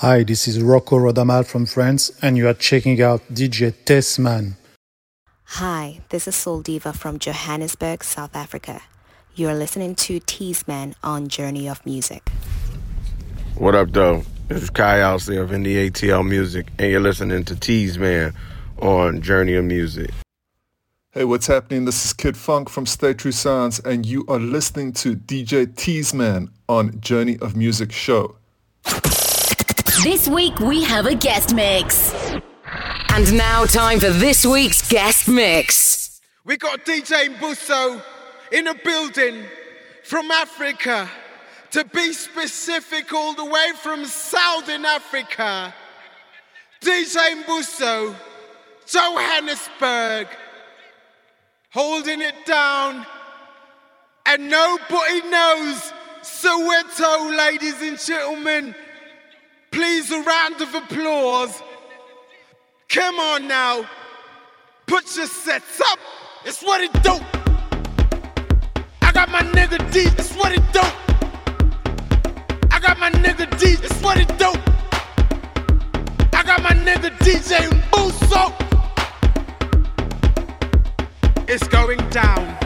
Hi, this is Rocco Rodamal from France, and you are checking out DJ Tessman. Hi, this is Soul Diva from Johannesburg, South Africa. You are listening to Teasman on Journey of Music. What up, though? This is Kai Alcé of Indie ATL Music, and you're listening to Teasman on Journey of Music. Hey, what's happening? This is Kid Funk from Stay True Sounds, and you are listening to DJ Teasman on Journey of Music Show. This week we have a guest mix. And now time for this week's guest mix. We got DJ Mbuso in a building from Africa. To be specific, all the way from Southern Africa. DJ Mbuso, Johannesburg, holding it down. And nobody knows Soweto, ladies and gentlemen. Please, a round of applause. Come on now. Put your sets up. It's what it do. I got my nigga D. It's what it do. I got my nigga D. It's what it do. I got my nigga DJ Mbuso. It's going down.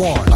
One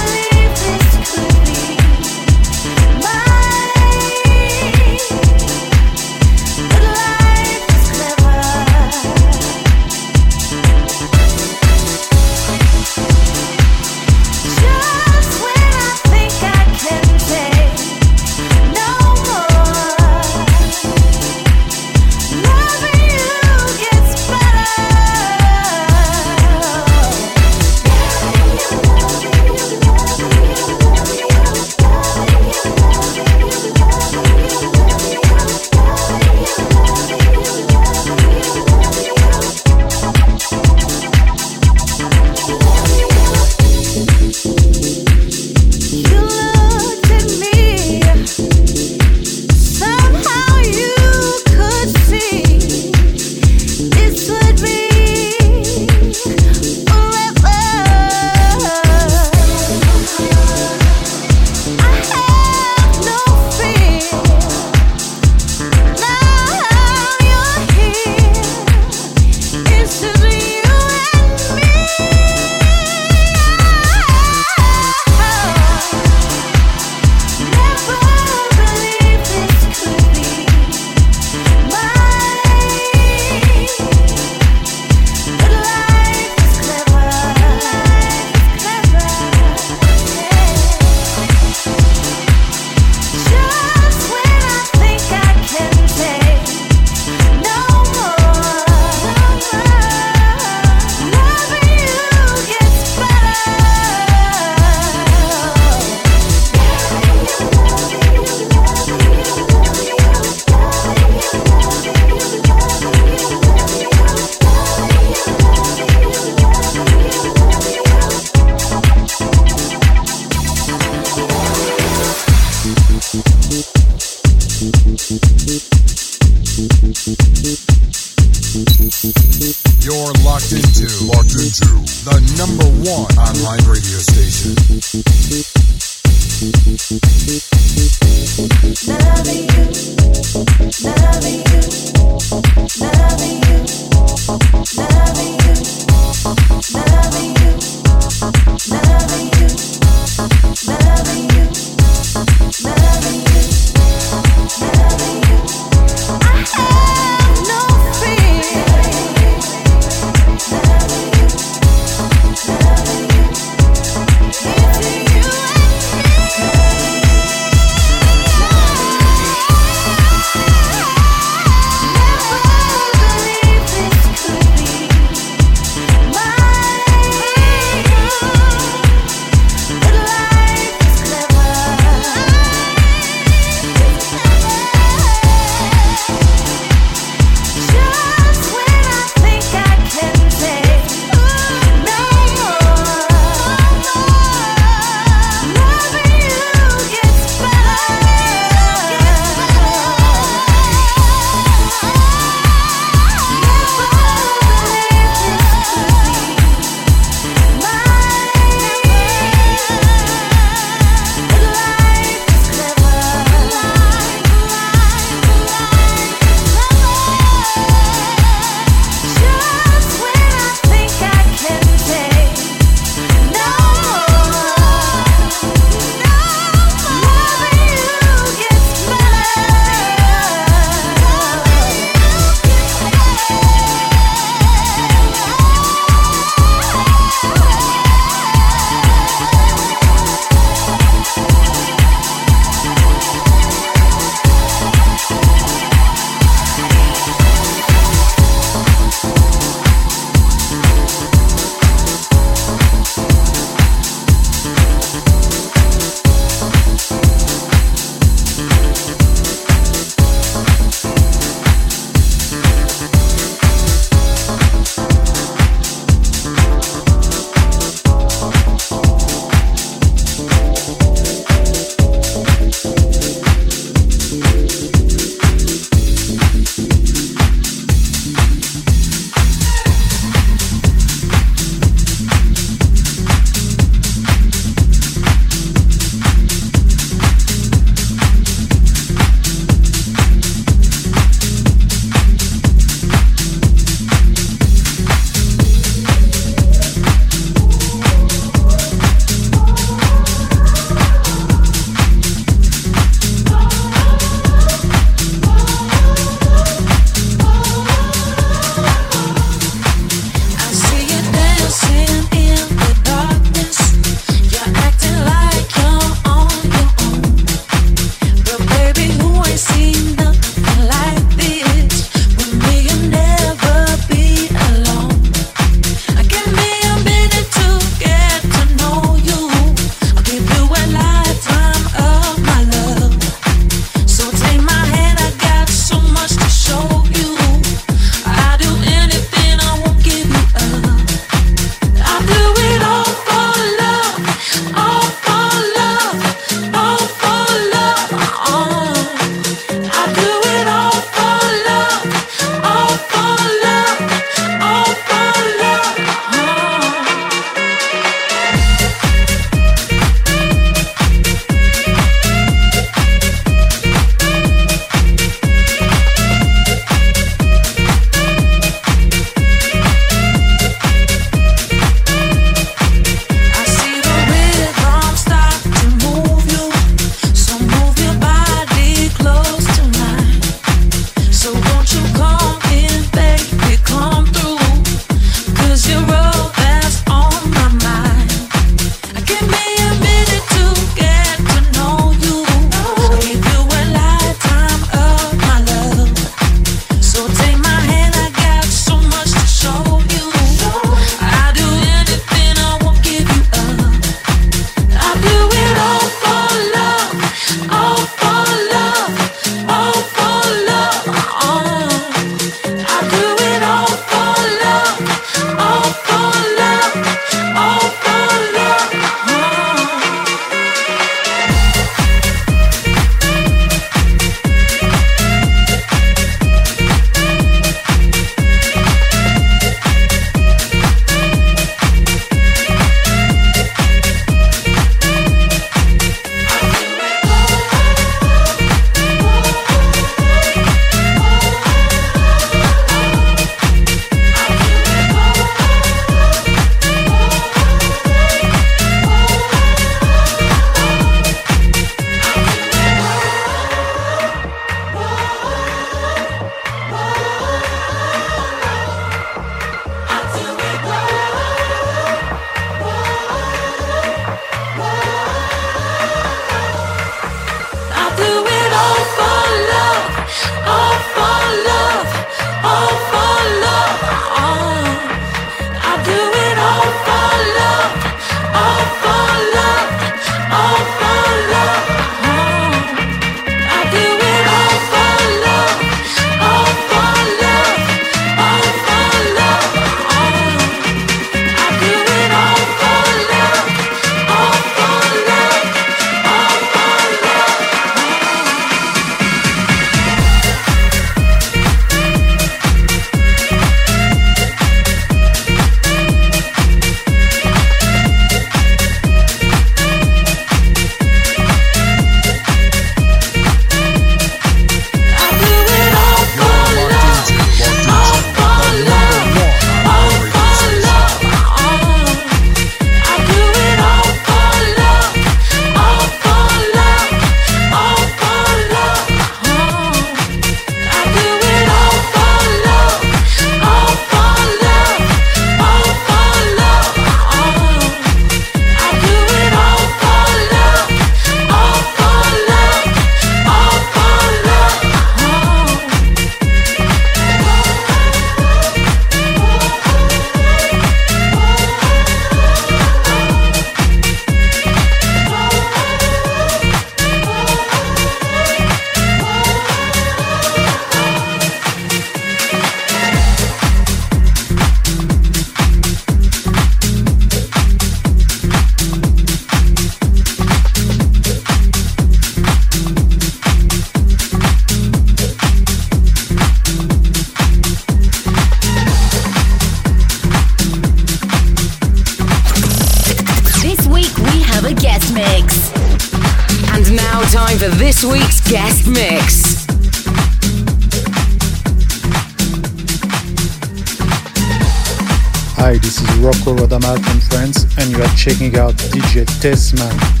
checking out DJ Tessman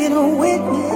get a witness.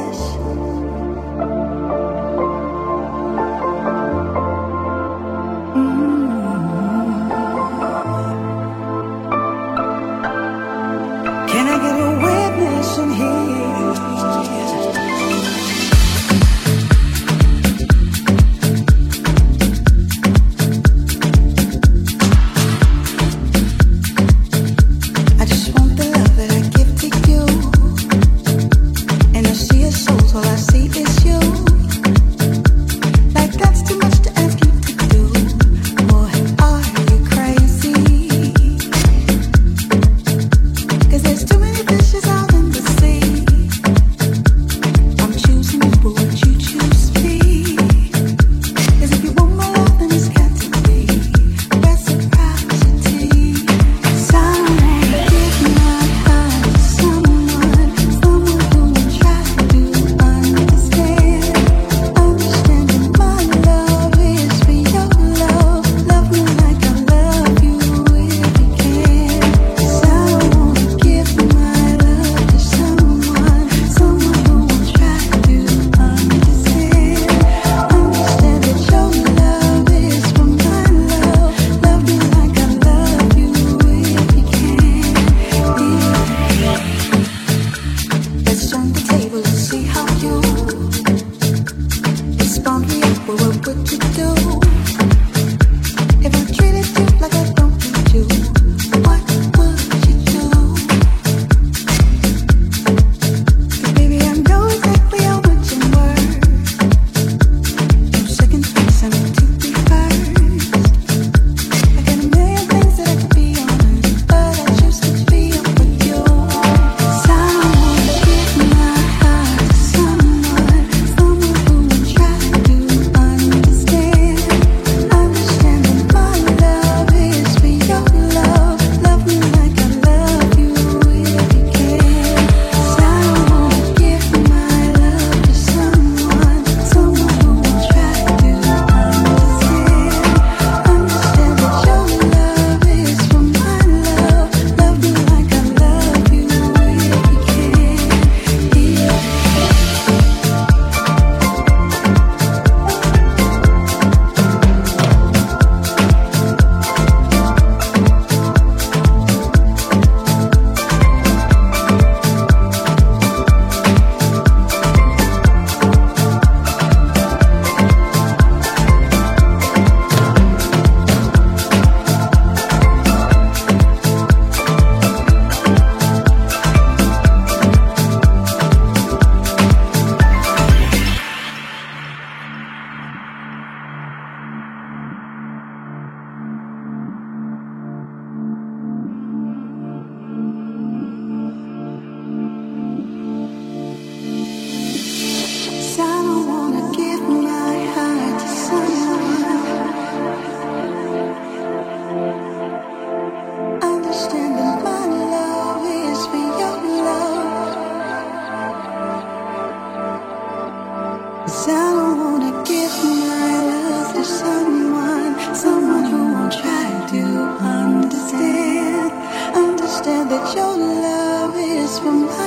that your love is from